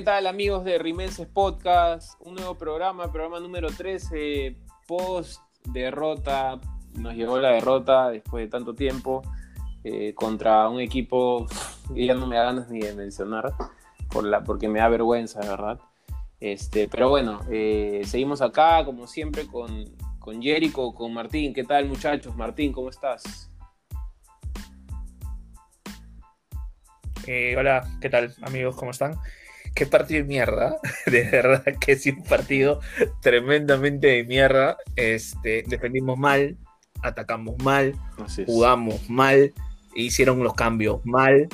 ¿qué tal amigos de Rimenses Podcast? Un nuevo programa, programa número 13, post derrota. Nos llegó la derrota después de tanto tiempo eh, contra un equipo que ya no me da ganas ni de mencionar por la, porque me da vergüenza, ¿verdad? Este, pero bueno, eh, seguimos acá como siempre con, con Jericho, con Martín. ¿Qué tal muchachos? Martín, ¿cómo estás? Eh, hola, ¿qué tal amigos? ¿Cómo están? Qué partido de mierda. De verdad que es un partido tremendamente de mierda. Este, defendimos mal, atacamos mal, jugamos mal, hicieron los cambios mal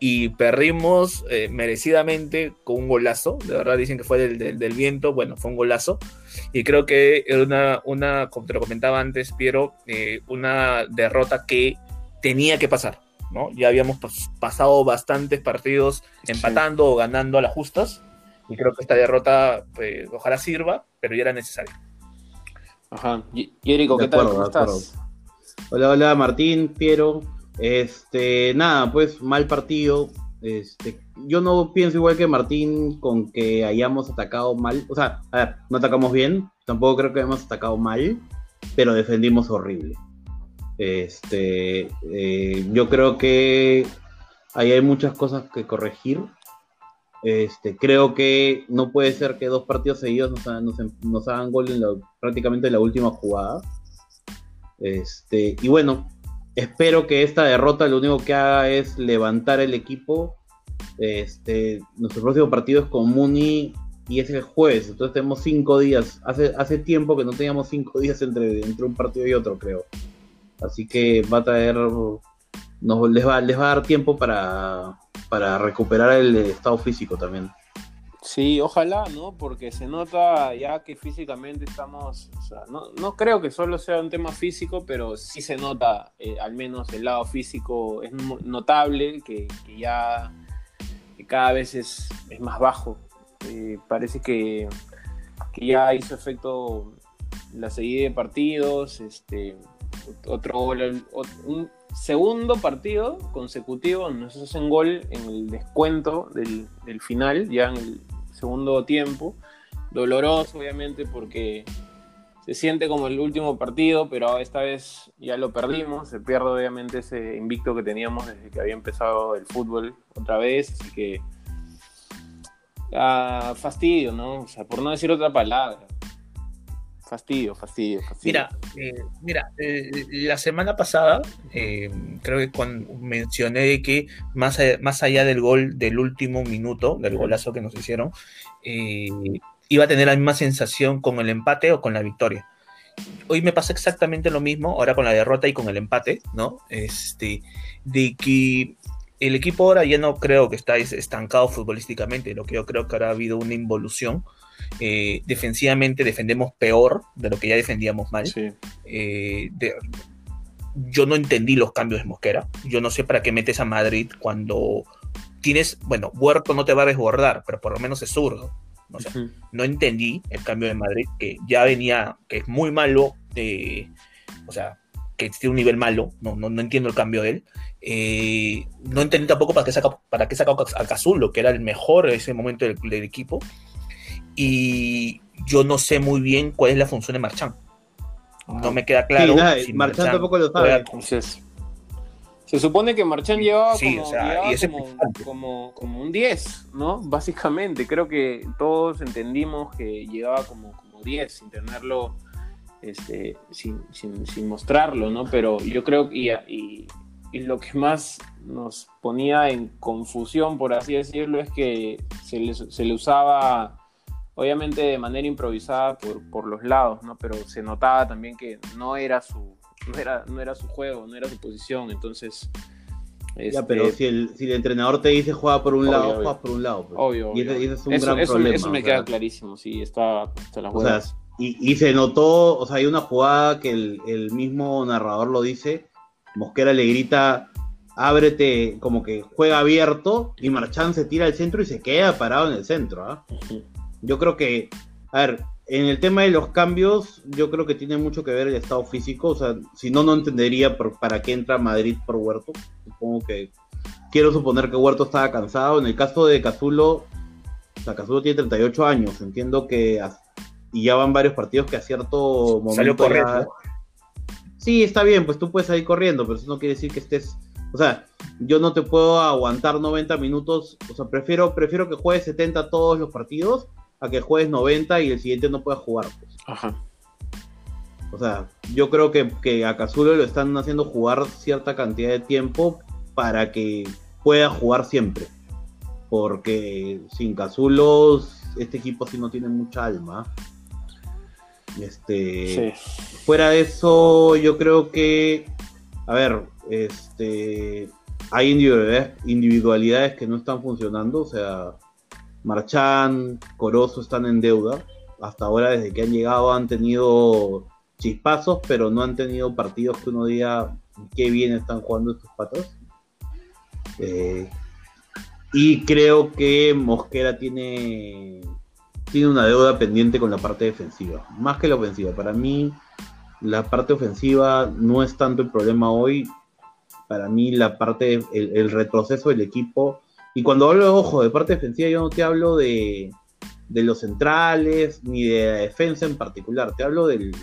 y perdimos eh, merecidamente con un golazo. De verdad dicen que fue del, del, viento. Bueno, fue un golazo. Y creo que era una, una como te lo comentaba antes, Piero, eh, una derrota que tenía que pasar ya habíamos pasado bastantes partidos empatando o ganando a las justas. Y creo que esta derrota, pues, ojalá sirva, pero ya era necesaria. Ajá. Yerico, ¿qué tal? ¿Cómo estás? Hola, hola, Martín, Piero. Este, nada, pues mal partido. Este, yo no pienso igual que Martín con que hayamos atacado mal. O sea, a ver, no atacamos bien, tampoco creo que hayamos atacado mal, pero defendimos horrible. Este, eh, yo creo que ahí hay muchas cosas que corregir. Este, creo que no puede ser que dos partidos seguidos nos, hagan gol en prácticamente la última jugada. Este, y bueno, espero que esta derrota lo único que haga es levantar el equipo. Este, nuestro próximo partido es con Muni y es el jueves, entonces tenemos cinco días. Hace, hace tiempo que no teníamos cinco días entre, entre un partido y otro, creo. Así que va a traer, nos, les, va, les va a dar tiempo para, para recuperar el estado físico también. Sí, ojalá, ¿no? Porque se nota ya que físicamente estamos, no, no creo que solo sea un tema físico, pero sí se nota, eh, al menos el lado físico es notable, que, ya cada vez es, es más bajo. Eh, parece que, que, ya hizo efecto la seguida de partidos, este, otro gol, un segundo partido consecutivo, nos hacen gol en el descuento del, final, ya en el segundo tiempo. Doloroso, obviamente, porque se siente como el último partido, pero esta vez ya lo perdimos. Se pierde, obviamente, ese invicto que teníamos desde que había empezado el fútbol otra vez. Así que. Ah, fastidio, ¿no? O sea, por no decir otra palabra. Fastidio, fastidio, fastidio. Mira, eh, mira eh, la semana pasada eh, creo que cuando mencioné que más allá, más allá del gol del último minuto, del golazo que nos hicieron, iba a tener la misma sensación con el empate o con la victoria. Hoy me pasa exactamente lo mismo, ahora con la derrota y con el empate, ¿no? Este, de que el equipo ahora ya no creo que está estancado futbolísticamente, lo que yo creo que ahora ha habido una involución eh, defensivamente defendemos peor de lo que ya defendíamos mal. Eh, yo no entendí los cambios de Mosquera. Yo no sé para qué metes a Madrid cuando tienes, bueno, Huerto no te va a desbordar, pero por lo menos es zurdo. No, entendí el cambio de Madrid, que ya venía, que es muy malo, o sea, que tiene un nivel malo, no, no, entiendo el cambio de él. Eh, no entendí tampoco para qué sacó, para qué sacó a Cazulo, que era el mejor en ese momento del, del equipo y yo no sé muy bien cuál es la función de Marchand. No me queda claro. si Marchand, tampoco lo sabe. se supone que Marchand llevaba, como, como, un 10, ¿no? Básicamente, creo que todos entendimos que llegaba como, como 10 sin tenerlo, este, sin, mostrarlo, ¿no? Pero yo creo que y, y, lo que más nos ponía en confusión, por así decirlo, es que se le, se le usaba obviamente de manera improvisada por, por los lados, ¿no? Pero se notaba también que no era su, no era, no era su juego, no era su posición, entonces... Ya, pero este, si el, si el entrenador te dice juega por un lado, juega por un lado. Pues. Obvio, Y, ese, es un eso, gran problema. Eso me queda clarísimo, sí, está, la o sea, y, y, se notó, o sea, hay una jugada que el, el mismo narrador lo dice, Mosquera le grita, ábrete, como que juega abierto, y Marchán se tira al centro y se queda parado en el centro. ¿ah? Yo creo que, a ver, en el tema de los cambios, yo creo que tiene mucho que ver el estado físico. O sea, si no, no entendería para qué entra Madrid por Huerto. Supongo que quiero suponer que Huerto estaba cansado. En el caso de Cazulo, Casulo tiene 38 años, entiendo que y ya van varios partidos que a cierto momento Salió corriendo. Sí, está bien, pues tú puedes salir corriendo, pero eso no quiere decir que estés, o sea, yo no te puedo aguantar 90 minutos, o sea, prefiero prefiero que juegues 70 todos los partidos a que juegues 90 y el siguiente no puedas jugar. Pues. Ajá. O sea, yo creo que, que a Cazulo lo están haciendo jugar cierta cantidad de tiempo para que pueda jugar siempre. Porque sin Cazulos, este equipo sí no tiene mucha alma. Este, Sí. Fuera de eso, yo creo que, a ver, este, hay individualidades, individualidades que no están funcionando, o sea, Marchán, Corozo están en deuda. Hasta ahora, desde que han llegado, han tenido chispazos, pero no han tenido partidos que uno diga qué bien están jugando estos patos. Eh, y creo que Mosquera tiene, tiene una deuda pendiente con la parte defensiva, más que la ofensiva. Para mí, la parte ofensiva no es tanto el problema hoy. Para mí, la parte, el, el retroceso del equipo. Y cuando hablo, ojo, de parte defensiva, yo no te hablo de, de los centrales ni de la defensa en particular. Te hablo del,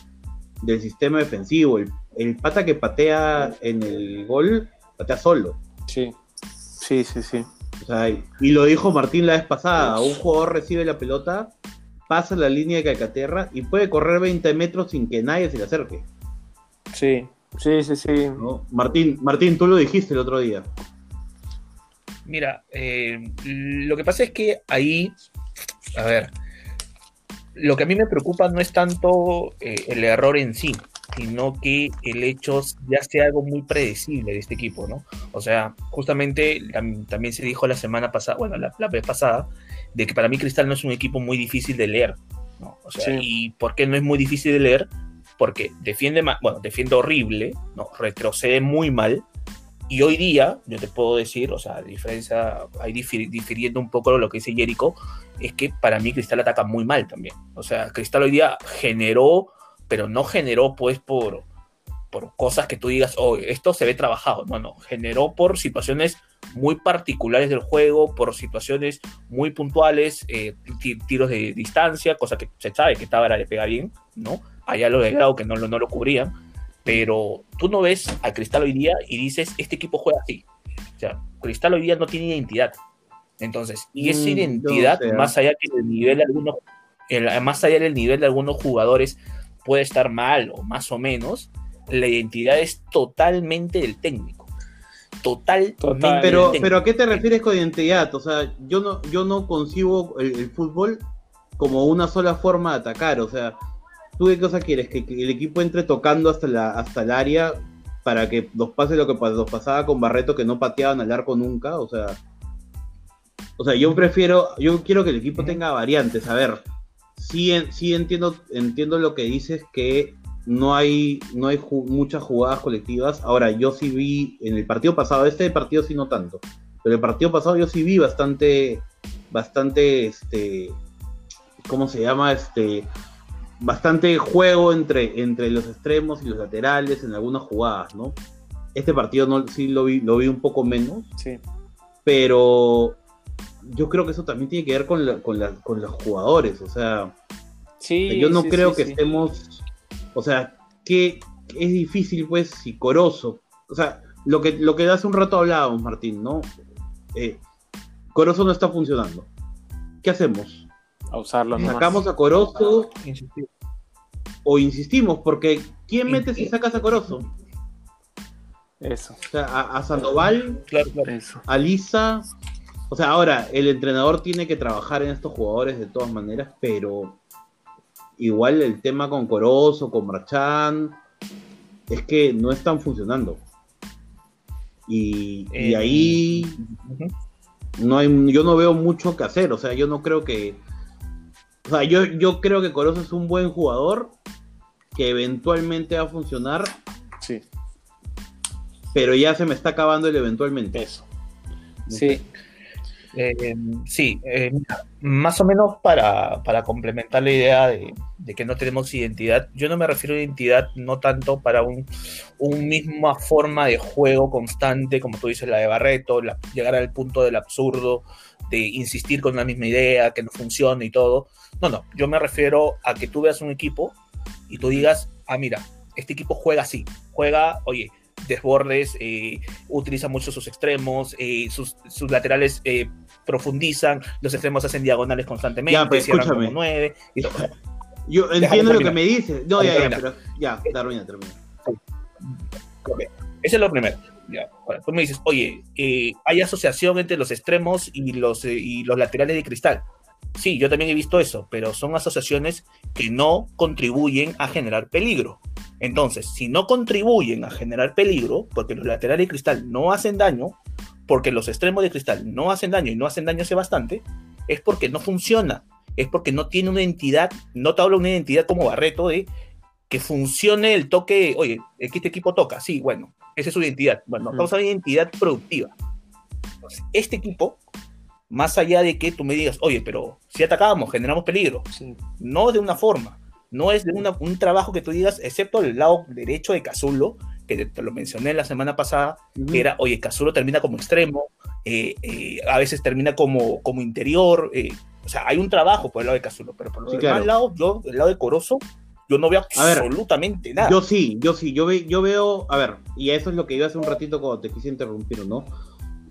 del sistema defensivo. El, el pata que patea en el gol, patea solo. Sí. Sí, sí, sí. O sea, y lo dijo Martín la vez pasada, un jugador recibe la pelota, pasa la línea de Calcaterra y puede correr 20 metros sin que nadie se le acerque. Sí, sí, sí, sí. ¿no? Martín, Martín, tú lo dijiste el otro día. Mira, eh, lo que pasa es que ahí, a ver, lo que a mí me preocupa no es tanto eh, el error en sí, sino que el hecho ya sea algo muy predecible de este equipo, ¿no? O sea, justamente tam- también se dijo la semana pasada, bueno, la, la vez pasada, de que para mí Cristal no es un equipo muy difícil de leer, ¿no? O sea, Sí. ¿y por qué no es muy difícil de leer? Porque defiende, bueno, defiende horrible, ¿no? Retrocede muy mal, y hoy día, yo te puedo decir, o sea, a diferencia, ahí difir- difiriendo un poco de lo que dice Jericho, es que para mí Cristal ataca muy mal también. O sea, Cristal hoy día generó, pero no generó pues por, por cosas que tú digas, oh, esto se ve trabajado. No, no, generó por situaciones muy particulares del juego, por situaciones muy puntuales, eh, ti- tiros de distancia, cosa que se sabe que Tábara le pega bien, ¿no? Allá lo de Grau que no, lo- no lo cubrían, pero tú no ves a Cristal hoy día y dices, este equipo juega así. O sea, Cristal hoy día no tiene identidad. Entonces, y esa Mm, no identidad, sé, más allá que del nivel de algunos, el- más allá del nivel de algunos jugadores puede estar mal o más o menos, la identidad es totalmente del técnico. Totalmente Total. Pero, del técnico. pero ¿a qué te refieres con identidad? O sea, yo no, yo no concibo el, el fútbol como una sola forma de atacar. O sea, ¿tú qué cosa quieres? ¿Que, que el equipo entre tocando hasta, la, hasta el área para que nos pase lo que nos pasaba con Barreto, que no pateaban al arco nunca? O sea, o sea, yo prefiero, yo quiero que el equipo tenga variantes. A ver, sí, sí entiendo, entiendo lo que dices que no hay, no hay ju- muchas jugadas colectivas. Ahora, yo sí vi en el partido pasado, este partido sí no tanto, pero el partido pasado yo sí vi bastante, bastante, este, ¿cómo se llama? Este, bastante juego entre, entre los extremos y los laterales en algunas jugadas, ¿no? Este partido no, sí lo vi, lo vi un poco menos, Sí. pero yo creo que eso también tiene que ver con, la- con, la- con los jugadores, o sea, Sí, yo no sí, creo sí, que estemos, o sea, que es difícil pues si Corozo, o sea, lo que, lo que hace un rato hablábamos, Martín, ¿no? Eh, Corozo no está funcionando. ¿Qué hacemos? A usarlo nomás. ¿Sacamos a Corozo o insistimos? Porque ¿quién mete si sacas a Corozo? Eso, O sea, a, a Sandoval, Claro, claro. eso. a Lisa. O sea, ahora, el entrenador tiene que trabajar en estos jugadores de todas maneras, pero igual el tema con Corozo, con Marchán, es que no están funcionando. Y, y Eh, ahí no hay, yo no veo mucho que hacer. O sea, yo no creo que. O sea, yo, yo creo que Corozo es un buen jugador que eventualmente va a funcionar, Sí, pero ya se me está acabando el eventualmente. eso. Sí. Eh, sí, eh, más o menos para, para, complementar la idea de, de, que no tenemos identidad, yo no me refiero a identidad no tanto para un, un misma forma de juego constante, como tú dices, la de Barreto, la, llegar al punto del absurdo, de insistir con la misma idea, que no funcione y todo. No, no, yo me refiero a que tú veas un equipo y tú digas, ah, mira, este equipo juega así, juega, oye, desbordes, eh, utiliza mucho sus extremos, eh, sus, sus, laterales eh, profundizan, los extremos hacen diagonales constantemente, ya, pero escúchame. nueve. Y todo. Yo entiendo lo que me dices. No, ya, ya, pero ya, termina, termina. Okay. Eso es lo primero. Ya. Ahora, tú me dices, oye, eh, hay asociación entre los extremos y los, eh, y los laterales de cristal. Sí, yo también he visto eso, pero son asociaciones que no contribuyen a generar peligro. Entonces, si no contribuyen a generar peligro, porque los laterales de cristal no hacen daño, porque los extremos de cristal no hacen daño y no hacen daño hace bastante, es porque no funciona, es porque no tiene una identidad, no te hablo de una identidad como Barreto de que funcione el toque, oye, este equipo toca, sí, bueno, esa es su identidad. Bueno, estamos hablando de identidad productiva. Entonces, este equipo, más allá de que tú me digas, oye, pero si atacábamos, generamos peligro, sí. no de una forma, no es de una, un trabajo que tú digas, excepto el lado derecho de Cazulo, que te, lo mencioné la semana pasada, uh -huh. que era, oye, Cazulo termina como extremo, eh, eh, a veces termina como, como interior, eh, o sea, hay un trabajo por el lado de Cazulo, pero por los sí, demás claro. lados, yo, el lado de Corozo, yo no veo absolutamente ver, nada. Yo sí, yo sí, yo, ve, yo veo, a ver, y eso es lo que iba hace un ratito cuando te quise interrumpir, ¿no?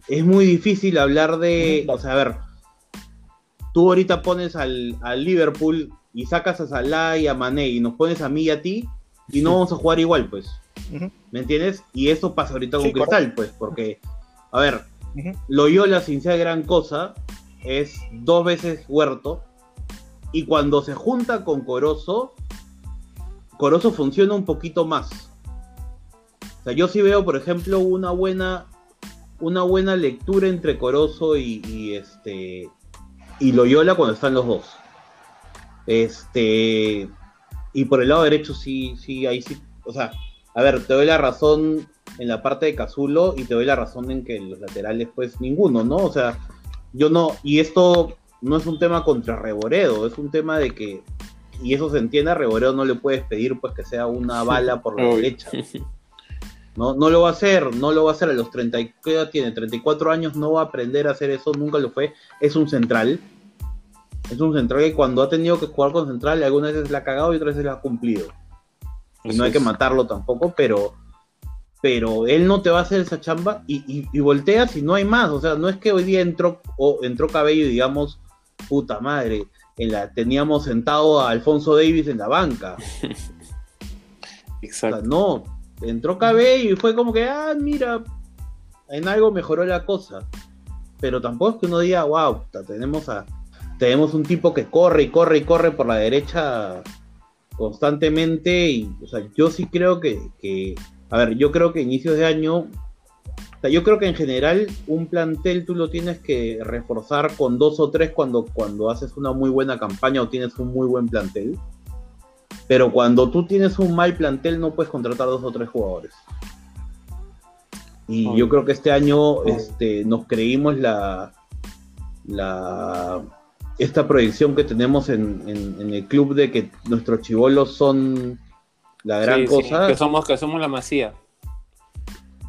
Es muy difícil hablar de, o sea, a ver, tú ahorita pones al, al Liverpool y sacas a Salah y a Mané y nos pones a mí y a ti y no vamos a jugar igual, pues. Uh -huh. ¿Me entiendes? Y eso pasa ahorita con sí, Cristal, correcto. pues, porque, a ver, uh -huh. Loyola, sin ser gran cosa, es dos veces huerto. Y cuando se junta con Corozo, Corozo funciona un poquito más. O sea, yo sí veo, por ejemplo, una buena, una buena lectura entre Corozo y, y este y Loyola cuando están los dos. Este y por el lado derecho sí, sí, ahí sí, o sea, a ver, te doy la razón en la parte de Cazulo y te doy la razón en que los laterales, pues ninguno, ¿no? O sea, yo no, y esto no es un tema contra Reboredo, es un tema de que, y eso se entiende, a Reboredo no le puedes pedir pues que sea una bala por la derecha. No, no lo va a hacer, no lo va a hacer a los 30, ¿qué tiene? 34 años, no va a aprender a hacer eso, nunca lo fue, es un central. Es un central que cuando ha tenido que jugar con central, algunas veces la ha cagado y otras veces la ha cumplido. Y no hay que matarlo tampoco, pero pero él no te va a hacer esa chamba y, y, y volteas y no hay más. O sea, no es que hoy día entró, o entró Cabello y digamos, puta madre, en la, teníamos sentado a Alfonso Davis en la banca. Exacto. O sea, no, entró Cabello y fue como que, ah, mira, en algo mejoró la cosa. Pero tampoco es que uno diga, wow, tenemos, a, tenemos un tipo que corre y corre y corre por la derecha constantemente. Y, o sea, yo sí creo que, que a ver, yo creo que inicios de año, o sea, yo creo que en general un plantel tú lo tienes que reforzar con dos o tres cuando, cuando haces una muy buena campaña o tienes un muy buen plantel. Pero cuando tú tienes un mal plantel no puedes contratar dos o tres jugadores. Y oh. yo creo que este año oh. este, nos creímos la, la esta proyección que tenemos en, en, en el club de que nuestros chivolos son la gran sí, cosa. Sí, que somos, que somos la masía.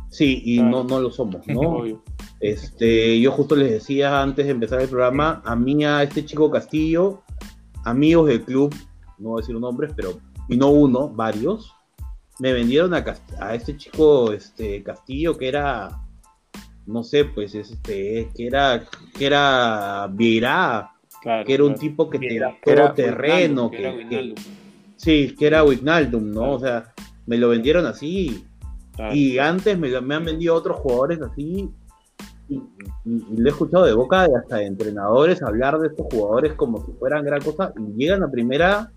Sí, y claro. no, no lo somos, ¿no? este, yo justo les decía antes de empezar el programa, a mí, a este chico Castillo, amigos del club, no voy a decir nombres, pero, y no uno, varios, me vendieron a, a este chico este, Castillo que era, no sé, pues, este, que era, que era Vieira, claro, que era un tipo que Viera, te todo terreno, que, que, que Sí, que era Wignaldum, ¿no? O sea, me lo vendieron así. Y antes me, me, han vendido otros jugadores así. Y, y, y, lo he escuchado de boca de hasta de entrenadores hablar de estos jugadores como si fueran gran cosa. Y llegan a primera.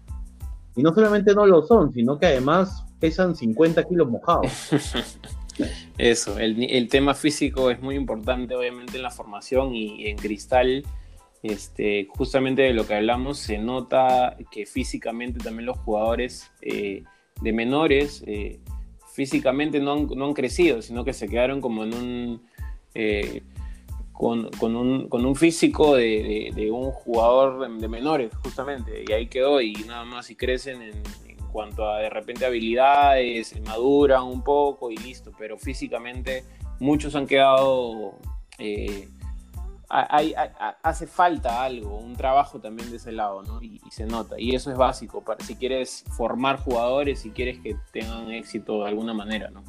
Y no solamente no lo son, sino que además pesan 50 kilos mojados. Eso, el, el tema físico es muy importante, obviamente, en la formación y, y en cristal este, justamente de lo que hablamos, se nota que físicamente también los jugadores eh, de menores eh, físicamente no han, no han, crecido, sino que se quedaron como en un... Eh, con, un, con un físico de, un jugador de, menores, justamente, y ahí quedó, y nada más, y crecen en, cuanto a de repente habilidades, maduran un poco y listo, pero físicamente muchos han quedado... hay, hace falta algo, un trabajo también de ese lado, ¿no? Y, se nota. Y eso es básico para si quieres formar jugadores, si quieres que tengan éxito de alguna manera, ¿no?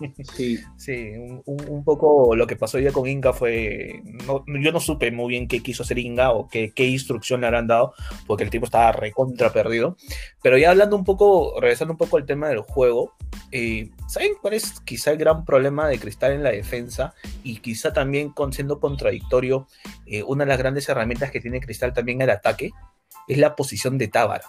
Sí, sí un, poco lo que pasó ya con Inga fue. yo no supe muy bien qué quiso hacer Inga o qué, qué instrucción le habrán dado, porque el tipo estaba recontra perdido. Pero ya hablando un poco, regresando un poco al tema del juego, eh, ¿saben cuál es quizá el gran problema de Cristal en la defensa? Y quizá también con, siendo contradictorio, eh, una de las grandes herramientas que tiene Cristal también el ataque es la posición de Tábara.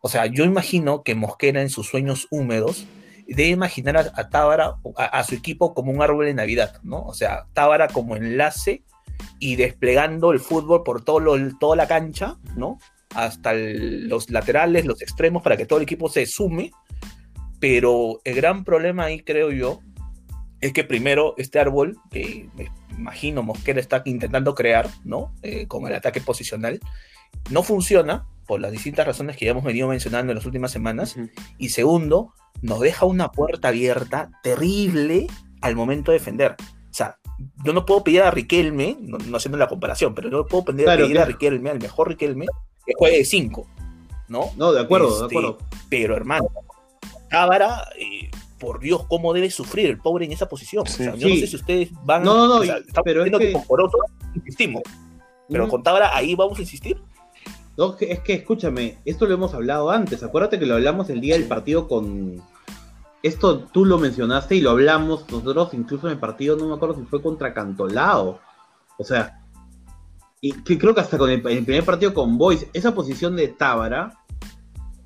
O sea, yo imagino que Mosquera en sus sueños húmedos debe imaginar a, Tábara, a, su equipo como un árbol de Navidad, ¿no? O sea, Tábara como enlace y desplegando el fútbol por todo toda la cancha, ¿no? Hasta los laterales, los extremos, para que todo el equipo se sume. Pero el gran problema ahí, creo yo, es que primero este árbol, que me imagino Mosquera está intentando crear, ¿no? Eh, con el ataque posicional, no funciona por las distintas razones que ya hemos venido mencionando en las últimas semanas. Y segundo, nos deja una puerta abierta terrible al momento de defender. O sea, yo no puedo pedir a Riquelme, no, haciendo la comparación, pero no puedo pedir, a Riquelme, al mejor Riquelme, que juegue de 5. ¿No? No, de acuerdo, de este, acuerdo. Pero hermano, Cábara, eh, por Dios, cómo debe sufrir el pobre en esa posición. yo no sé si ustedes van. No, no, no, pero es que... por otro, insistimos. Pero con Tábara ahí vamos a insistir. No, es que escúchame, esto lo hemos hablado antes. Acuérdate que lo hablamos el día del partido con. Esto tú lo mencionaste y lo hablamos nosotros, incluso en el partido, no me acuerdo si fue contra Cantolao. O sea, y que creo que hasta con el, primer partido con Boys, esa posición de Tábara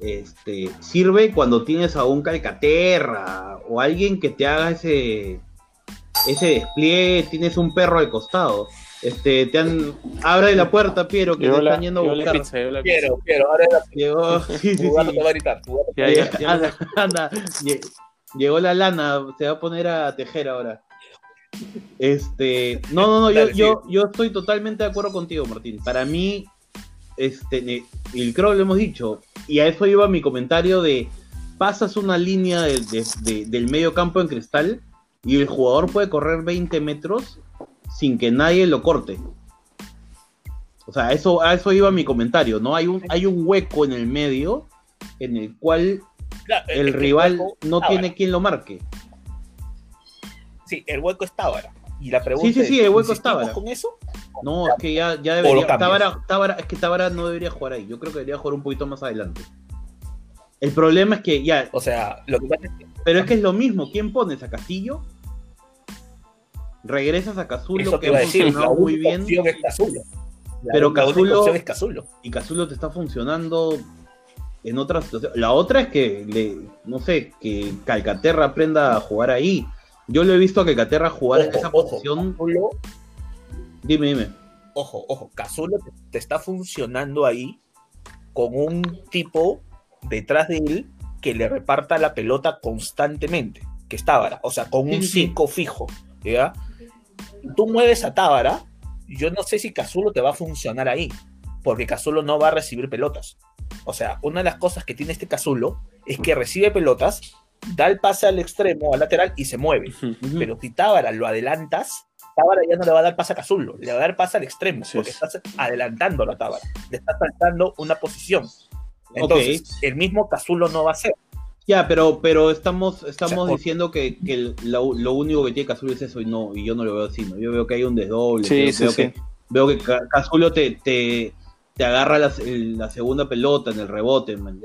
este, sirve cuando tienes a un Calcaterra o alguien que te haga ese, ese despliegue, tienes un perro al costado. Este, te han. Abre la puerta, Piero, que te están yendo a buscar. Pizza, Piero, Piero, abre la Llegó. Sí, sí, sí. anda, anda. Llegó la lana, se va a poner a tejer ahora. Este. No, no, no, yo, yo, yo estoy totalmente de acuerdo contigo, Martín. Para mí, este, creo que lo hemos dicho, y a eso iba mi comentario de pasas una línea de, de, del medio campo en cristal y el jugador puede correr 20 metros sin que nadie lo corte. O sea, eso, a eso iba mi comentario, ¿no? Hay un, hay un hueco en el medio en el cual el, rival no tiene quien lo marque. Sí, el hueco está ahora. Y la pregunta sí, sí, sí, el hueco estaba. con eso? No, es que ya, ya debería. Tábara, es que Tábara no debería jugar ahí. Yo creo que debería jugar un poquito más adelante. El problema es que ya. O sea, lo que pasa es que. Pero es que es lo mismo. ¿Quién pones a Castillo? regresas a Cazulo, que ha muy bien. pero Cazulo, y Cazulo te está funcionando en otras situaciones. La otra es que, le, no sé, que Calcaterra aprenda a jugar ahí. Yo lo he visto a Calcaterra jugar en esa posición. Dime, dime. Ojo, ojo, Cazulo te, está funcionando ahí con un tipo detrás de él que le reparta la pelota constantemente, que está, o sea, con un 5 fijo, ¿ya? tú mueves a Tábara, yo no sé si Cazulo te va a funcionar ahí, porque Cazulo no va a recibir pelotas. O sea, una de las cosas que tiene este Cazulo es que recibe pelotas, da el pase al extremo, al lateral y se mueve. Pero si Tábara lo adelantas, Tábara ya no le va a dar pase a Cazulo, le va a dar pase al extremo, porque estás adelantando a Tábara, le estás saltando una posición. Entonces, el mismo Cazulo no va a ser. Ya, pero, pero estamos, estamos diciendo que, lo, único que tiene Cazulo es eso y no, y yo no lo veo así, ¿no? Yo veo que hay un desdoble, sí, veo, que, veo que Cazulo te, te, te agarra la, la, segunda pelota en el rebote, man,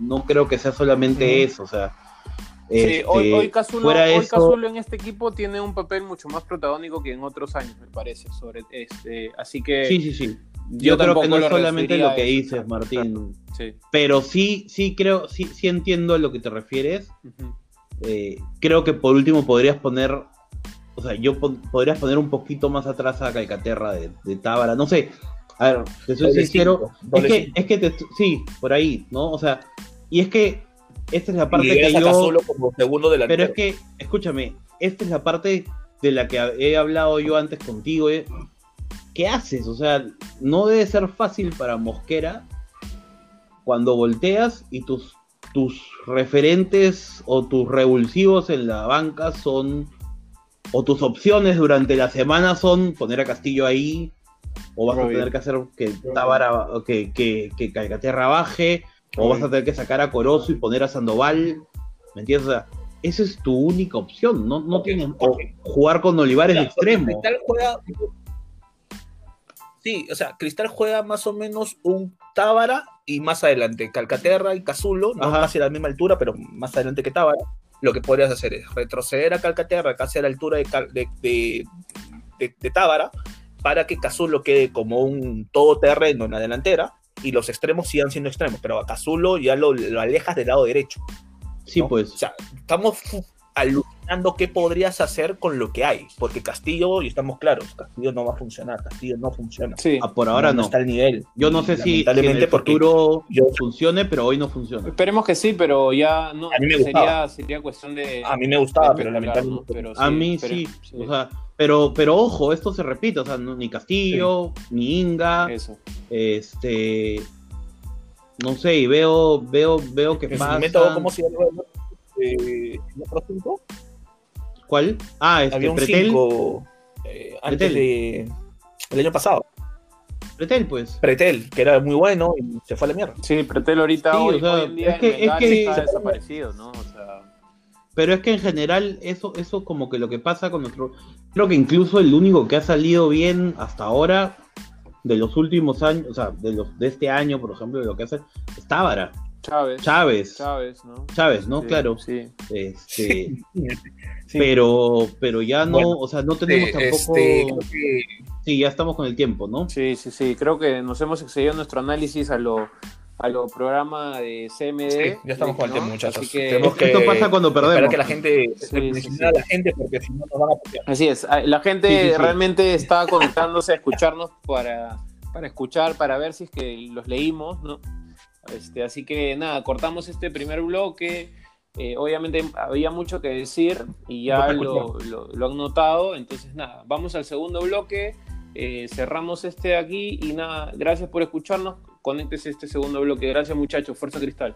no creo que sea solamente eso, o sea. Sí, este, hoy, hoy, Cazulo, hoy Cazulo, en este equipo tiene un papel mucho más protagónico que en otros años, me parece. Sobre este, así que. Sí, sí, sí. Yo, creo que no es solamente lo que dices, Martín. Pero sí, sí creo, sí, sí entiendo a lo que te refieres. Eh, creo que por último podrías poner, o sea, yo podrías poner un poquito más atrás a Calcaterra de, de Tábara. No sé, a ver, te soy sincero. es que, es que te, sí, por ahí, ¿no? O sea, y es que esta es la parte que yo. como segundo Pero es que, escúchame, esta es la parte de la que he hablado yo antes contigo es, ¿qué haces? O sea, no debe ser fácil para Mosquera cuando volteas y tus, tus referentes o tus revulsivos en la banca son, o tus opciones durante la semana son poner a Castillo ahí, o vas a tener que hacer que Tábara, que, que, que Calcaterra baje, o vas a tener que sacar a Corozo y poner a Sandoval, ¿me entiendes? O sea, esa es tu única opción, no, no tienes, o jugar con Olivares de extremo. Cristal juega, sí, o sea, Cristal juega más o menos un Tábara y más adelante Calcaterra y Cazulo, no Ajá. casi a la misma altura, pero más adelante que Tábara. Lo que podrías hacer es retroceder a Calcaterra casi a la altura de, Cal- de, de, de- de Tábara para que Cazulo quede como un todoterreno en la delantera y los extremos sigan siendo extremos, pero a Cazulo ya lo, lo alejas del lado derecho. Sí, ¿no? pues. O sea, estamos alucinando qué podrías hacer con lo que hay, porque Castillo, y estamos claros, Castillo no va a funcionar, Castillo no funciona. Sí. Ah, por ahora no. está al nivel. Yo no sé si, si en el porque futuro yo- funcione, pero hoy no funciona. Esperemos que sí, pero ya no A mí me sería, gustaba. sería cuestión de. a mí me gustaba, de pero lamentablemente ¿no? Pero A sí, mí espere- sí, o sea, pero, pero ojo, esto se repite, o sea, no- ni Castillo, ni Inga, eso. este, no sé, y veo, veo, veo que pasa. momento, ¿cómo se llama? Eh, ¿el otro cinco? ¿Cuál? Ah, este, Había un Pretel, 5 eh, antes Pretel. de el año pasado. Pretel, pues. Pretel, que era muy bueno y se fue a la mierda. Sí, Pretel ahorita Sí, hoy, o sea, hoy en día es que- en es que- está desaparecido, ¿no? O sea, Pero es que en general eso, eso como que lo que pasa con nuestro, creo que incluso el único que ha salido bien hasta ahora de los últimos años, o sea, de los de este año, por ejemplo, de lo que hace, es Tábara, Chávez. Chávez, Chávez, ¿no? Chávez, ¿no? Sí, Claro. Sí. Este, Sí. pero, pero ya no, Bueno, o sea, no tenemos Eh, tampoco, este, sí, ya estamos con el tiempo, ¿no? Sí, sí, sí. Creo que nos hemos excedido en nuestro análisis a lo, a lo programa de CMD. Sí, ya estamos con el tema, muchachos. Así que, Tenemos que- Esto pasa cuando perdemos. Espera que la gente Sí, sí, mencionar sí. a la gente porque si no nos van a putear. Así es. Ah, La gente Sí, sí, sí. realmente está conectándose a escucharnos para, para escuchar, para ver si es que los leímos, ¿no? Este, así que nada, cortamos este primer bloque. Eh, obviamente había mucho que decir y ya lo- lo han notado. Entonces, nada, vamos al segundo bloque. eh, cerramos este aquí y nada, gracias por escucharnos. Conéctese a este segundo bloque. Gracias, muchachos. Fuerza Cristal.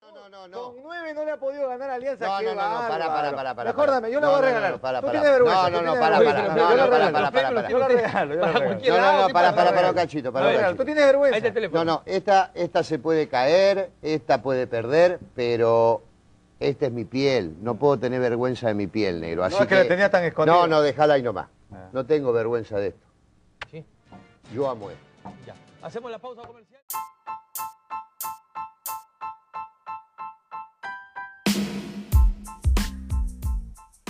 No, no, no. Con nueve no le ha podido ganar Alianza. No, no, no, no, para, para, para, para. Mejor dame, yo la No, voy a regalar. no, para, tú para. tienes vergüenza. No, no, para, para, Yo no, para, para, para, para. Yo la regalo, yo la Para regalo. cualquier No, no, para, para para, un cachito, para un. Tú tienes vergüenza. No, no, esta, esta se puede caer, esta puede perder, pero esta es mi piel. No puedo tener vergüenza de mi piel, negro. Así No, es que la tenía tan escondida. No, no, déjala ahí nomás. Ah. No tengo vergüenza de esto. Sí. Yo amo esto. Ya. Hacemos la pausa comercial.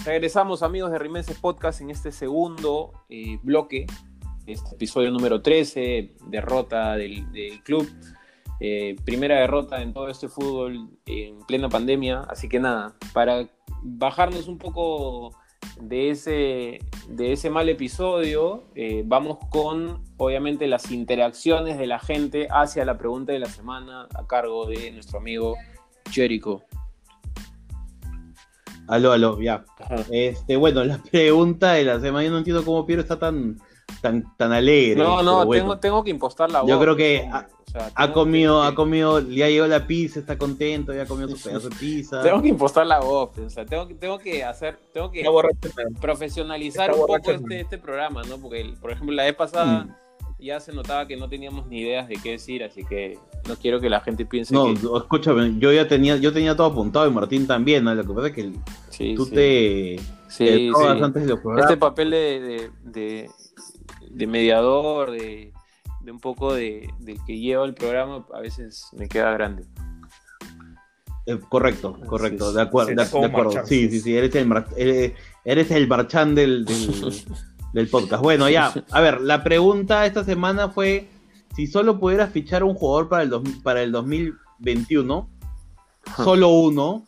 Regresamos amigos de Rimenses Podcast en este segundo eh, bloque, este episodio número 13, derrota del, del club, Eh, primera derrota en todo este fútbol en plena pandemia, así que nada, para bajarnos un poco de ese, de ese mal episodio, eh, vamos con obviamente las interacciones de la gente hacia la pregunta de la semana a cargo de nuestro amigo Jericho. Aló, aló, ya. Ajá. Este, bueno, la pregunta de la semana, yo no entiendo cómo Piero está tan, tan, tan alegre. No, no, bueno. tengo, tengo que impostar la voz. Yo creo que hombre. Ha- O sea, Ha comido, que- ha comido, ya llegó la pizza, está contento, ya comió su pedazo de pizza. Tengo que impostar la voz, o sea, tengo que, tengo que hacer, tengo que profesionalizar un poco este, este programa, ¿no? Porque, el- por ejemplo, la vez pasada Mm. ya se notaba que no teníamos ni ideas de qué decir, así que no quiero que la gente piense No, que... escúchame, yo ya tenía, yo tenía todo apuntado y Martín también, ¿no? Lo que pasa es que Sí, tú sí. te, Sí, te sí. drogas antes de los programas. Este papel de, de, de- de mediador, de, de un poco de, del que lleva el programa, a veces me queda grande. Eh, correcto, correcto, de acuerdo, sí, de, acuerdo. Sí, sí, sí, sí, eres el, mar- eres, eres el marchán del, del, del podcast. Bueno, ya, a ver, la pregunta esta semana fue si solo pudieras fichar un jugador para el, dos- para el 2021, solo uno,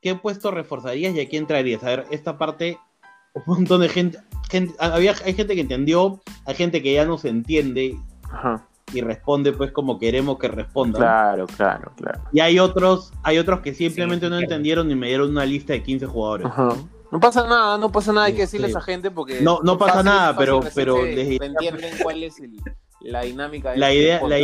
¿qué puesto reforzarías y a quién traerías? A ver, esta parte, un montón de gente, gente había, hay gente que entendió, hay gente que ya no se entiende, Ajá. y responde pues como queremos que respondan. Claro, claro, claro. Y hay otros, hay otros que simplemente Sí, no claro. entendieron y me dieron una lista de 15 jugadores. Ajá. No pasa nada, no pasa nada, hay que Este, decirle a esa gente porque... no- no pasa nada, pero- pero les- entienden cuál es el- la dinámica de La este idea- la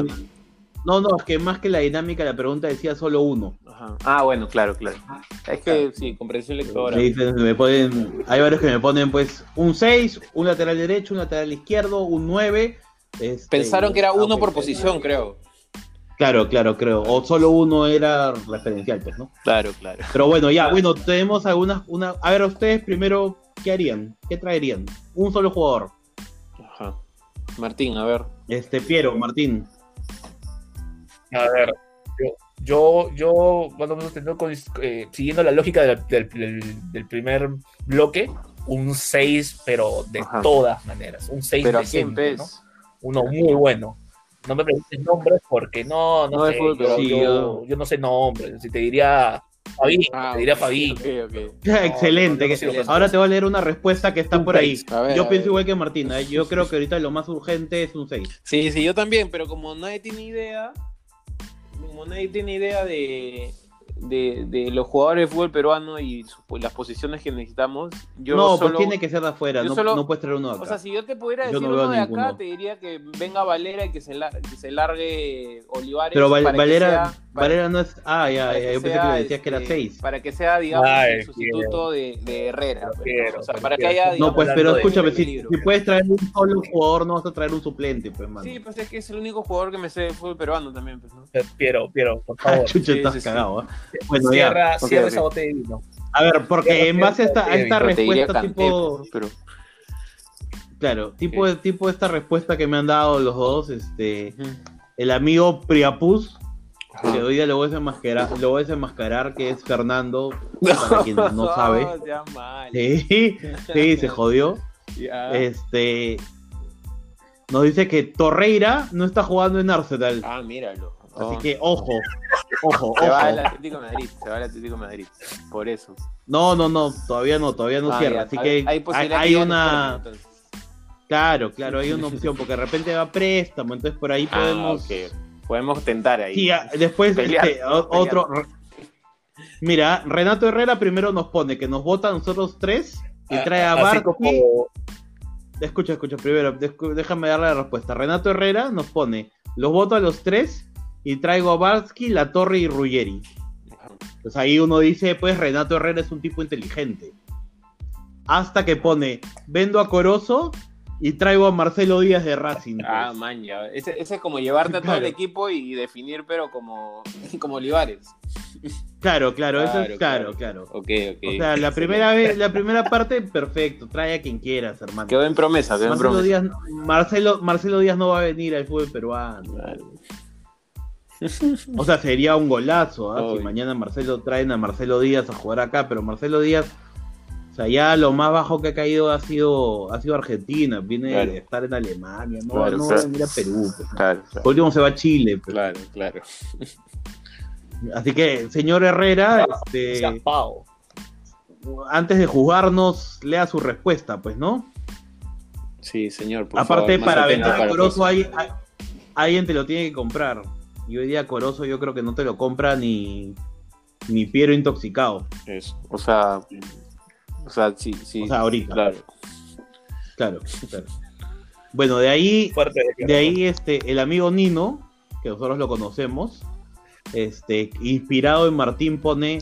No, no, es que más que la dinámica, la pregunta decía solo uno. Ah, bueno, claro, claro. Es que sí, comprensión lectora. Me ponen, hay varios que me ponen pues un 6, un lateral derecho, un lateral izquierdo, un 9. Este, Pensaron que era uno por posición, creo. Claro, claro, creo. O solo uno era referencial, pues, ¿no? Claro, claro. Pero bueno, ya, bueno, tenemos algunas, una, a ver, ustedes primero, ¿qué harían? ¿Qué traerían? Un solo jugador. Ajá. Martín, a ver. Este, Piero, Martín. A ver, yo, yo, yo más o menos teniendo con- eh, siguiendo la lógica del, del- del- del primer bloque, un 6, pero de Ajá. todas maneras. Un 6 Pero ¿a quién decente, ves? ¿no? Uno muy bueno. No me preguntes nombres porque no, no, sé. fútbol, yo, pero sí, yo- yo- yo no sé nombres. Si te diría Ah, te diría ok. Excelente. no, Ahora te voy a leer una respuesta que está Un por ahí. seis. A ver, Yo pienso igual que Martín. ¿eh? Yo creo que ahorita lo más urgente es un 6. Sí, sí, yo también, pero como nadie tiene idea, como nadie tiene idea de, de, de los jugadores de fútbol peruano y sus- las posiciones que necesitamos, yo no, solo... pues tiene que ser de afuera. No, solo- no puedes traer uno de acá. O sea, si yo te pudiera Yo decir no uno de ninguno. acá, te diría que venga Valera y que se, la- que se largue Olivares. pero Val- para que Valera, sea- para- Valera no es. Ah, ya, para ya, que yo pensé sea, que le decías que era este, 6. Para que sea, digamos, Ay, el sustituto de, de Herrera. pues, ¿no? quiero, o sea, para que quiero. haya, No, digamos, pues, hablando pero escúchame, si, si puedes traer un solo jugador, no vas a traer un suplente, pues, mano. Sí, pues es que es el único jugador que me sé de fútbol peruano también, pues, ¿no? Piero, Piero, por Ah, favor. chucha, Sí, estás sí, sí. cagado, cierra cierra ok. esa botella de vino. A ver, porque en base a esta, a respuesta, tipo. pero... Claro, tipo, de tipo esta respuesta que me han dado los dos, este. El amigo Priapus, que hoy día lo voy a desenmascarar, lo voy a desenmascarar que es Fernando, para quien no sabe. Sí, sí, se jodió. Este. Nos dice que Torreira no está jugando en Arsenal. Ah, míralo. Así Oh. que ojo, ojo, Se va al ojo. Atlético de Madrid, se va al Atlético de Madrid. Por eso. No, no, no, todavía no, todavía no Ah, cierra. ya, Así hay- que hay hay, hay una. Claro, claro, hay una opción, porque de repente va a préstamo, entonces por ahí Ah, podemos. Podemos tentar ahí. Sí, ah, después Pelear, este, otro. Mira, Renato Herrera primero nos pone que nos vota a nosotros tres y trae a como Escucha, escucha, primero, déjame darle la respuesta. Renato Herrera nos pone, los voto a los tres y traigo a Barsky, La Torre y Ruggeri. Pues ahí uno dice, pues Renato Herrera es un tipo inteligente. Hasta que pone, vendo a Corozo y traigo a Marcelo Díaz de Racing. pues. Ah, man, ya. Ese, ese es como llevarte a todo el equipo y definir, pero como, como Olivares. claro, claro, eso es claro, claro. claro. Ok, ok. O sea, la primera vez, la primera parte, perfecto, trae a quien quieras, hermano. Quedó en promesa, quedó en promesa. Díaz, Marcelo, Marcelo Díaz no va a venir al fútbol peruano. Claro. O sea, sería un golazo, ¿ah? Si mañana Marcelo traen a Marcelo Díaz a jugar acá, pero Marcelo Díaz, o sea, ya lo más bajo que ha caído ha sido, ha sido Argentina, viene Claro. de estar en Alemania, no, Claro, no claro. va a venir a Perú. pues. Claro, claro. Por último se va a Chile. pues. Claro, claro. Así que, señor Herrera, este, antes de juzgarnos, lea su respuesta, pues, ¿no? Sí, señor. por Aparte, favor, para vender a Corozo, alguien te lo tiene que comprar. Y hoy día Corozo yo creo que no te lo compra ni, ni Piero intoxicado. Eso. O sea, o sea, sí, sí. O sea, ahorita. Claro. Claro, claro. Bueno, de ahí, Fuerte de ahí este, el amigo Nino, que nosotros lo conocemos, este, inspirado en Martín, pone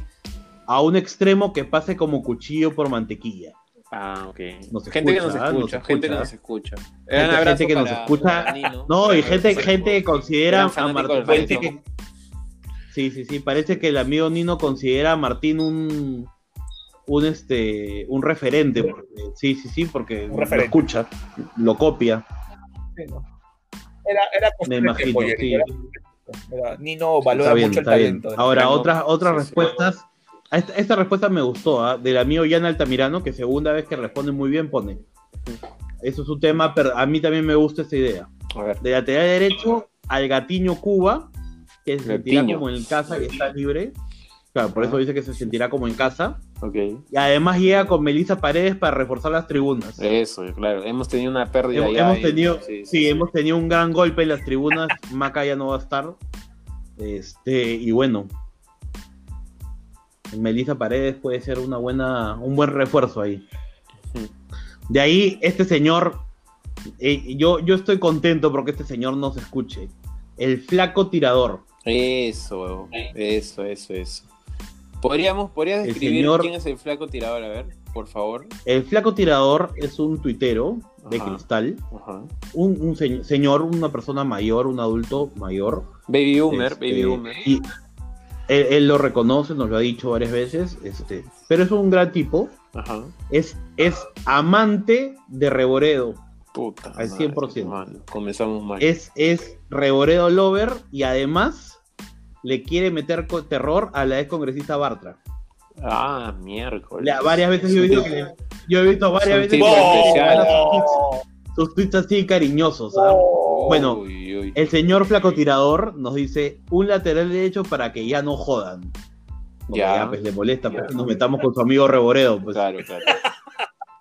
a un extremo que pase como cuchillo por mantequilla. Ah, ok. Nos gente que nos escucha, gente que nos escucha. Gente- Un abrazo gente que nos escucha. No, y gente, gente que considera a Martín. Parece que, sí, sí, sí. Parece que el amigo Nino considera a Martín un. Un este. un referente. porque- sí, sí, sí, porque Un lo escucha, lo copia. Sí, ¿no? Era, era Me imagino, sí. era- era- Nino valora Está bien, mucho el está bien. talento. Ahora, otras, otras Sí, sí. respuestas. Esta, esta respuesta me gustó, ¿ah? del amigo Jan Altamirano, que segunda vez que responde muy bien pone. Eso es un tema, pero a mí también me gusta esa idea. A ver. De lateral derecho al Gatiño Cuba, que es Gatiño. como en casa que está libre. Claro, por eso Ah. dice que se sentirá como en casa. Ok. Y además llega con Melissa Paredes para reforzar las tribunas. Eso, claro. Hemos tenido una pérdida Hemos, ya hemos tenido, Sí, sí, sí, sí. hemos tenido un gran golpe en las tribunas. Maca ya no va a estar. Este, y bueno. Melissa Paredes puede ser una buena, un buen refuerzo ahí. De ahí, este señor, eh, yo, yo estoy contento porque este señor nos escuche. El flaco tirador. Eso, eso, eso, eso. ¿Podríamos, ¿Podrías describir señor- quién es el flaco tirador? A ver, por favor. El flaco tirador es un tuitero de Ajá. cristal. Ajá. Un, un se- señor, una persona mayor, un adulto mayor. Baby Boomer, Este, Baby Boomer. Y él, él lo reconoce, nos lo ha dicho varias veces. Este, pero es un gran tipo. Ajá. Es, es amante de Reboredo. Puta. Al madre, 100%. mano. Comenzamos mal. Es, es Reboredo Lover y además le quiere meter terror a la ex congresista Bartra. Ah, miércoles. Varias veces yo he visto que le- yo he visto varias veces que sus tweets así cariñosos. ¿ah? Bueno, Uy, uy. El señor flaco tirador nos dice un lateral derecho para que ya no jodan. Porque Ya. ya, pues le molesta, Ya. pues que nos metamos con su amigo Reboredo, pues. Claro, claro,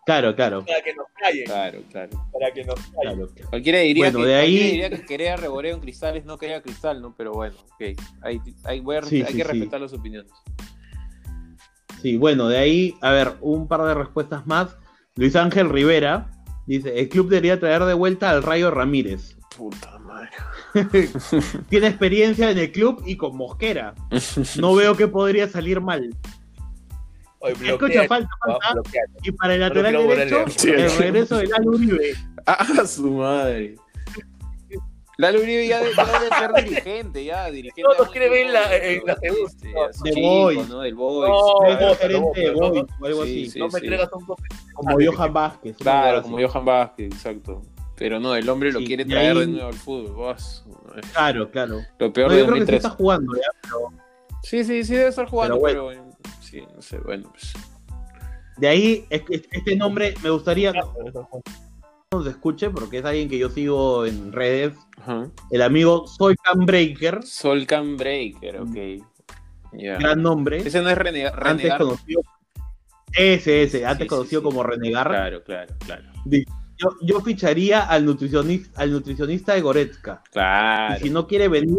Claro, claro. Para que nos callen, claro, claro. para que nos callen. claro. Cualquiera diría, Bueno, que, de ahí- diría que querer reboreo en cristales no quería cristal, ¿no? Pero bueno, ok. Hay, hay, voy a- Sí, hay sí, que sí. respetar las opiniones. Sí, bueno, de ahí, a ver, un par de respuestas más. Luis Ángel Rivera dice, el club debería traer de vuelta al Rayo Ramírez. Puta madre. Tiene experiencia en el club y con Mosquera. No veo que podría salir mal. Oye, Escucha, falta, falta. Y para el No lateral a derecho, el regreso de Lalo Uribe. Ah, su madre. Lalo Uribe ya debe, ya debe ser dirigente, ya, dirigente. No, nos quiere ver en la- en la ¿no? No, de Boys. ¿no? Del Boys. No, no, gerente de no, no, Boys o algo Sí, así. sí. no me entregas un poco. Como Johan Vázquez. Claro, como. Johan Vázquez, exacto. Pero no, el hombre lo Sí, quiere traer de nuevo al fútbol. vos, Claro, claro. Lo peor No, de yo creo que sí 2013. está jugando ya. Sí, sí, sí debe estar jugando, Pero pero, eh, sí, no sé, bueno, pues. De ahí, es que este nombre me gustaría que nos escuche porque es alguien que yo sigo en redes. Ajá. El amigo Soy Cam Breaker, Solcan Breaker, ok. Gran nombre. Ese no es renega- Antes renegar. conocido. Ese, ese, antes Sí, sí, conocido sí. como Renegar. Claro, claro, claro. Yo, yo ficharía al nutricionista, al nutricionista de Goretzka. Claro. Y si no quiere venir,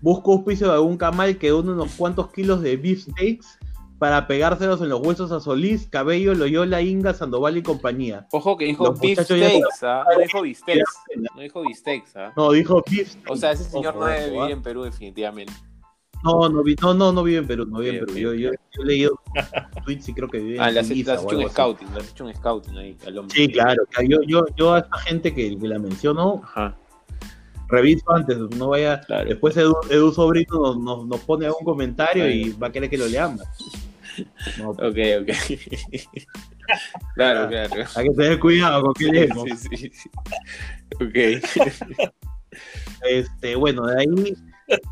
busco auspicio de algún camal que done unos cuantos kilos de beef steaks para pegárselos en los huesos a Solís, Cabello, Loyola, Inga, Sandoval y compañía. Ojo que dijo Los beef muchachos ya- ¿ah? No dijo bistecs. No dijo bistecs, ¿ah? No, dijo beef steaks. O sea, ese señor Ojo, no debe vivir ¿ah? en Perú, definitivamente. No, no, vi- no, no, no vive en Perú, no vive en Perú. Yo, yo- yo he leído tweets y creo que vive en Ah, le has, le has hecho un así. scouting, le has hecho un scouting ahí al hombre. Sí, claro. claro. Yo, yo, yo a esta gente que, que la menciono, Ajá, reviso antes, no vaya. claro. Después Edu, Edu Sobrino nos, nos, nos pone algún comentario Claro. y va a querer que lo leamos. No, Ok, ok. claro, claro. hay que tener cuidado con qué leemos. Sí, sí, sí. Ok. Este, bueno, de ahí.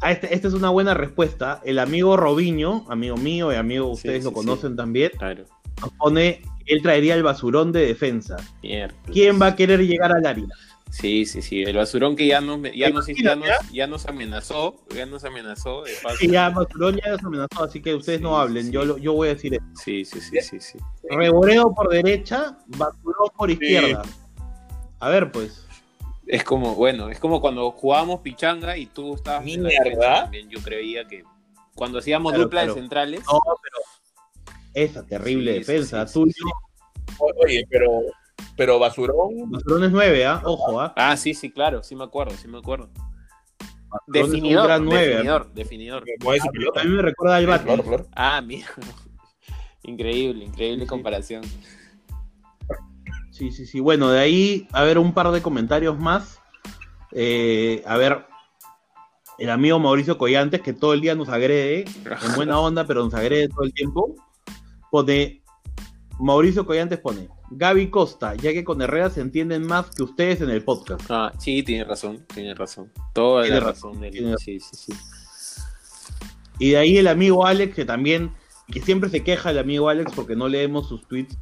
A este- esta es una buena respuesta. El amigo Robiño, amigo mío y amigo, ustedes sí, lo conocen también, Claro. nos pone, él traería el basurón de defensa. Mierda. ¿Quién va a querer llegar al área? Sí, sí, sí. El basurón que ya nos, ya nos, ya nos, ¿Ya? ya nos amenazó. Ya nos amenazó. De. Sí, ya basurón ya nos amenazó, así que ustedes Sí, no hablen, sí. yo, lo- yo voy a decir esto. Sí, sí, sí, sí, sí. Reboreo por derecha, basurón por izquierda. A ver, pues. Es como, bueno, es como cuando jugábamos pichanga y tú estabas en la defensa también. Yo creía que cuando hacíamos Claro, dupla claro. de centrales. No, pero esa terrible Sí, defensa. sí, Tú sí, Oye, pero, pero Basurón, Basurón es 9, ¿ah? Ojo, ¿ah? Ah, sí, sí, claro, sí me acuerdo, sí me acuerdo. Basurón Definidor, gran nueve, ¿ah? definidor, definidor. mueve su pelota. A mí me recuerda al. Claro, claro. Ah, mira. Increíble, increíble Sí. comparación. Sí, sí, sí. Bueno, de ahí, a ver, un par de comentarios más. Eh, a ver, el amigo Mauricio Collantes, que todo el día nos agrede, en buena onda, pero nos agrede todo el tiempo, pone, Mauricio Collantes pone, Gaby Costa, ya que con Herrera se entienden más que ustedes en el podcast. Ah, sí, tiene razón, tiene razón. Toda Tiene la razón, razón. tiene Sí, sí, sí. Y de ahí el amigo Alex, que también, que siempre se queja el amigo Alex porque no leemos sus tweets.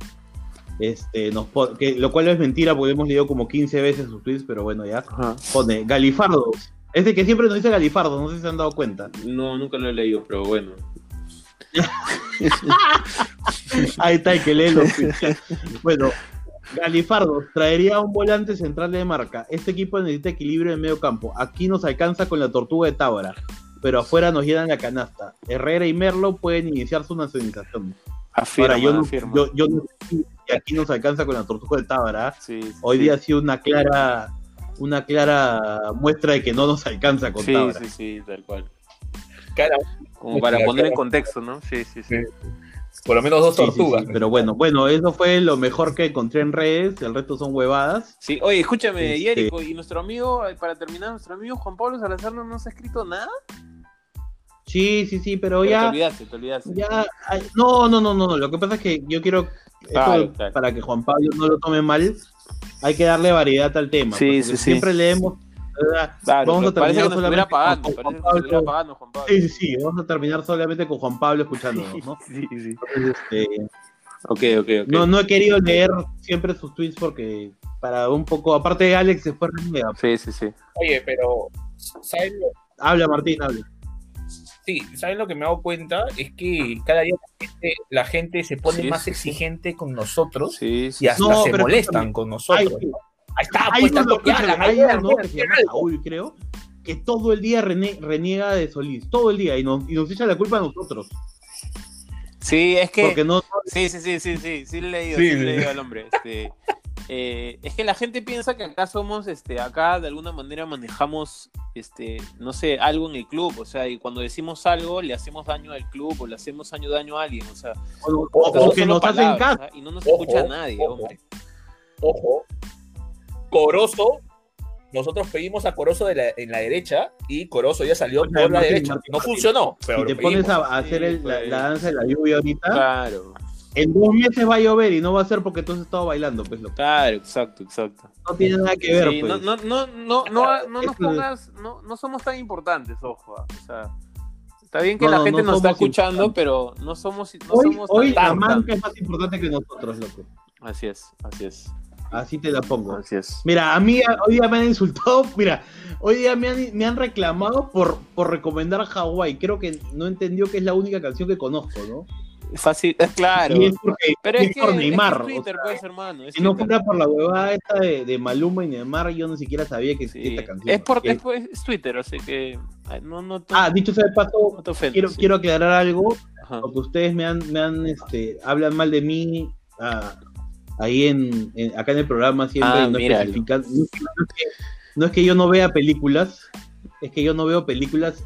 Este, nos que, lo cual es mentira, porque hemos leído como 15 veces sus tweets, pero bueno, ya. Ajá. Pone Galifardo. Es de que siempre nos dice Galifardo, no sé si se han dado cuenta. No, nunca lo he leído, pero bueno. Ahí está el que lee los tweets. Bueno, Galifardo traería un volante central de marca. Este equipo necesita equilibrio en medio campo. Aquí nos alcanza con la tortuga de Tábara, pero afuera nos llenan la canasta. Herrera y Merlo pueden iniciar su nacionalización. Afirma, Ahora, yo no, afirma. yo, yo no sé si aquí nos alcanza con la tortuga de Tábara. Sí, sí, Hoy sí. día ha sido una clara, una clara muestra de que no nos alcanza con Sí, Tábara. sí, sí, tal cual. Cara, Como para poner en claro. contexto, ¿no? Sí, sí, sí. Sí. por lo menos dos Sí, sí, tortugas. sí, pero bueno, bueno, eso fue lo mejor que encontré en redes, el resto son huevadas. Sí, oye, escúchame, Este- Yerico, y nuestro amigo, eh, para terminar, nuestro amigo Juan Pablo Salazar no nos ha escrito nada. Sí, sí, sí, pero Pero Te ya, olvidaste, te olvidaste. ya, ay, no, no, no, no, no, lo que pasa es que yo quiero, esto, Claro, claro. para que Juan Pablo no lo tome mal, hay que darle variedad al tema. Sí, sí, sí. Siempre leemos, vamos a parece que terminar nos estuviera solamente pagando, con Juan que nos estuviera Pablo. pagando, Juan Pablo. Sí, sí, sí, vamos a terminar solamente con Juan Pablo escuchándonos, ¿no? Sí, sí. Entonces, este, Ok, ok, ok. no, no he querido leer siempre sus tweets porque para un poco, aparte de Alex después reniega. Sí, sí, sí. Oye, pero ¿saben lo, Habla Martín, habla. Sí, ¿saben lo que me he dado cuenta? Es que cada día la gente, la gente se pone Sí, más sí, sí. exigente con nosotros Sí, sí. y hasta No, se molestan con Hay, nosotros. Ahí está, hay pues uno, tanto que hablan, hay hablan, uno, ¿no? que se llama hablan. Saúl, creo, que todo el día rene- reniega de Solís, todo el día, y nos, y nos echa la culpa a nosotros. Sí, es que. Porque no, Sí, sí, sí, sí, sí, sí le he leído, Sí, sí, le he sí. leído al hombre. Este, eh, es que la gente piensa que acá somos, este, acá de alguna manera manejamos, este, no sé, algo en el club, o sea, y cuando decimos algo le hacemos daño al club o le hacemos daño, daño a alguien, o sea, o, o- que nos hacen palabras, caso. y no nos Ojo, escucha nadie, ojo. hombre. Ojo, Corozo, nosotros pedimos a Corozo de la- en la derecha y Corozo ya salió Oye, por la derecha. Martín, no funcionó, pero Si te pones pedimos. a, a hacer Sí, el- la, pues. la danza de la lluvia ahorita, Claro, en dos meses va a llover y no va a ser porque tú has estado bailando, pues lo claro, exacto, exacto. no tiene nada que ver, Sí, pues. no, no, no, no, no, no nos pongas, no, no somos tan importantes, ojo, ah, o sea, está bien que la gente no nos está escuchando, pero no somos, no hoy somos hoy tan la es más importante que nosotros, loco. Así es, así es, Así te la pongo. así es. Mira, a mí hoy día me han insultado, mira, hoy día me han, me han reclamado por, por recomendar Hawái. Creo que no entendió que es la única canción que conozco, ¿no? Fácil, es claro. Y es porque Pero es es que, por Neymar. es o Twitter, sea, pues, hermano. es si no fuera por la huevada esta de, de Maluma y Neymar, yo ni siquiera sabía que existía Sí. esta canción. Es, por, es, pues, es Twitter, así que no, no, te- Ah, dicho sea de paso, no quiero, sí. quiero aclarar algo, Ajá. porque ustedes me han, me han este, hablan mal de mí ah, ahí en, en- acá en el programa siempre, Ah, no, es que- no es que, no es que yo no vea películas, es que yo no veo películas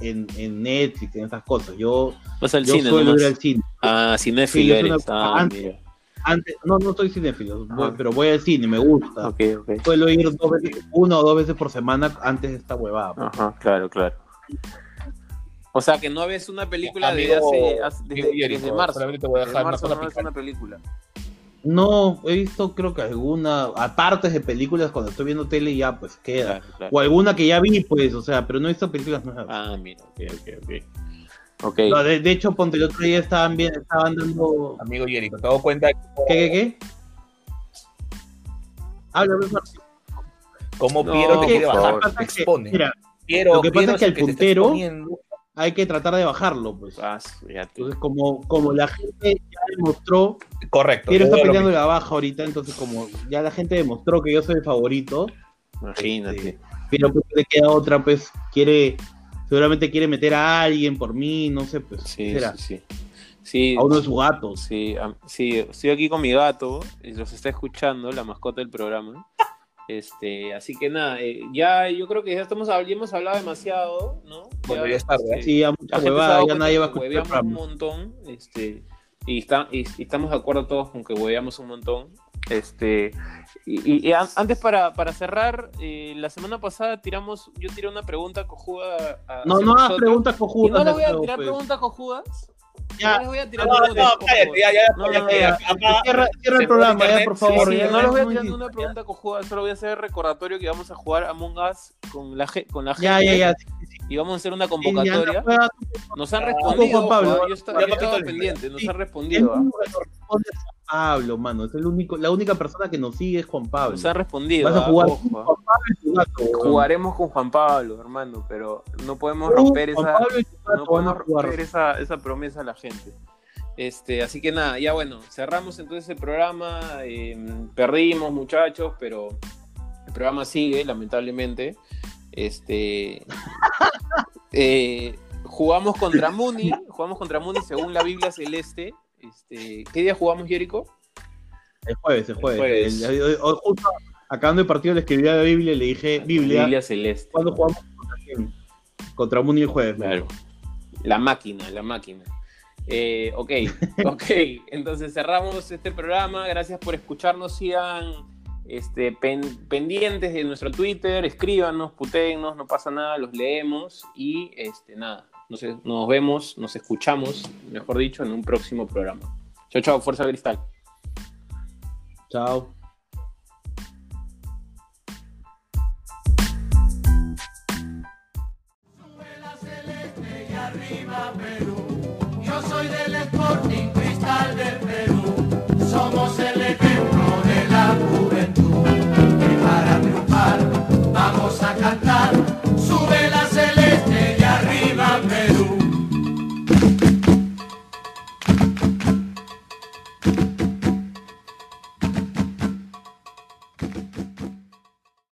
en, en Netflix, en esas cosas. Yo, Vas al yo cine suelo nomás. ir al cine. Ah, Sí, cinéfilo soy eres. una- Ah, antes-. Antes, no, no soy cinéfilo, voy- Ajá. pero voy al cine, me gusta. Ok, ok. Suelo ir dos veces, una o dos veces por semana antes de esta huevada. pues. Ajá, claro, claro. O sea, que no ves una película Amigo- desde, hace, hace- desde, Jerico, desde marzo. solamente te voy a Desde dejar marzo no ves una película. No, he visto creo que alguna, aparte de películas, cuando estoy viendo tele ya pues queda. Claro, claro. O alguna que ya vi, pues, o sea, pero no he visto películas nuevas. Ah, mira, ok, ok, ok. Ok. No, de, de hecho, ponte el otro día estaban bien, estaban dando. Amigo Jerico, te das cuenta ¿Qué, qué, qué? Habla, cómo No, Piero te quiere bajar, que, mira, Piero, lo que pasa Piero es que el puntero-. Hay que tratar de bajarlo, pues. Ah. Entonces, como, como la gente ya demostró, Correcto. Digo lo peleando la baja ahorita, entonces como ya la gente demostró que yo soy el favorito, Imagínate. Este, pero pues le queda otra, pues quiere, seguramente quiere meter a alguien por mí, no sé, pues, Sí, ¿qué será? sí, sí. Sí, a uno de sus gatos. sí, sí, estoy aquí con mi gato y los está escuchando, la mascota del programa. Este, así que nada, eh, ya yo creo que ya estamos ya hemos hablado demasiado, ¿no? Bueno, ya tarde, ¿eh? Sí, ya mucha huevada, ya nadie va a escuchar un montón, este, y, está, y, y estamos de acuerdo todos con que hueveamos un montón. Este, y, y- y an- antes para, para cerrar, eh, la semana pasada tiramos, yo tiré una pregunta cojuda a, No, no hagas preguntas Y cojudas. no les voy a tirar pues. preguntas cojudas. Ya, no les voy a tirar No, no, cállate, ya, ya, ya. Cierra, el programa, ya, internet, por favor. Sí, ya, no les voy a tirar ninguna pregunta cojuda, solo voy a hacer el recordatorio que vamos a jugar Among Us con la, con la gente Ya, ya, ya. y vamos a hacer una Sí, ya, convocatoria. Nos han Ah, respondido, Juan Pablo, ojo, yo estaba, pendiente, nos sí, han respondido. Pablo, mano. Es el único, la única persona que nos sigue es Juan Pablo. Nos han respondido. Vas a ah, jugar con. Juan Pablo y. Jugaremos con Juan Pablo, hermano, pero no podemos romper esa, no podemos romper esa, esa promesa a la gente. Este, así que nada, ya bueno, cerramos entonces el programa. eh, perdimos, muchachos, pero el programa sigue, lamentablemente. Este, eh, jugamos contra Muni, jugamos contra Muni según la Biblia Celeste. Este, ¿Qué día jugamos, Jerico? El jueves, el jueves. jueves. El- el- hoy justo acabando el partido le escribí a la Biblia y le dije, Biblia, Biblia Celeste. ¿cuándo jugamos contra quién? Contra Muni el jueves. Claro. La máquina, la máquina. Eh, ok, ok. Entonces cerramos este programa. Gracias por escucharnos. Sigan este, pen- pendientes de nuestro Twitter. Escríbanos, putéennos, no pasa nada, los leemos. Y este, nada, nos, nos vemos, nos escuchamos, mejor dicho, en un próximo programa. Chao, chao, Fuerza Cristal. Chao. cantar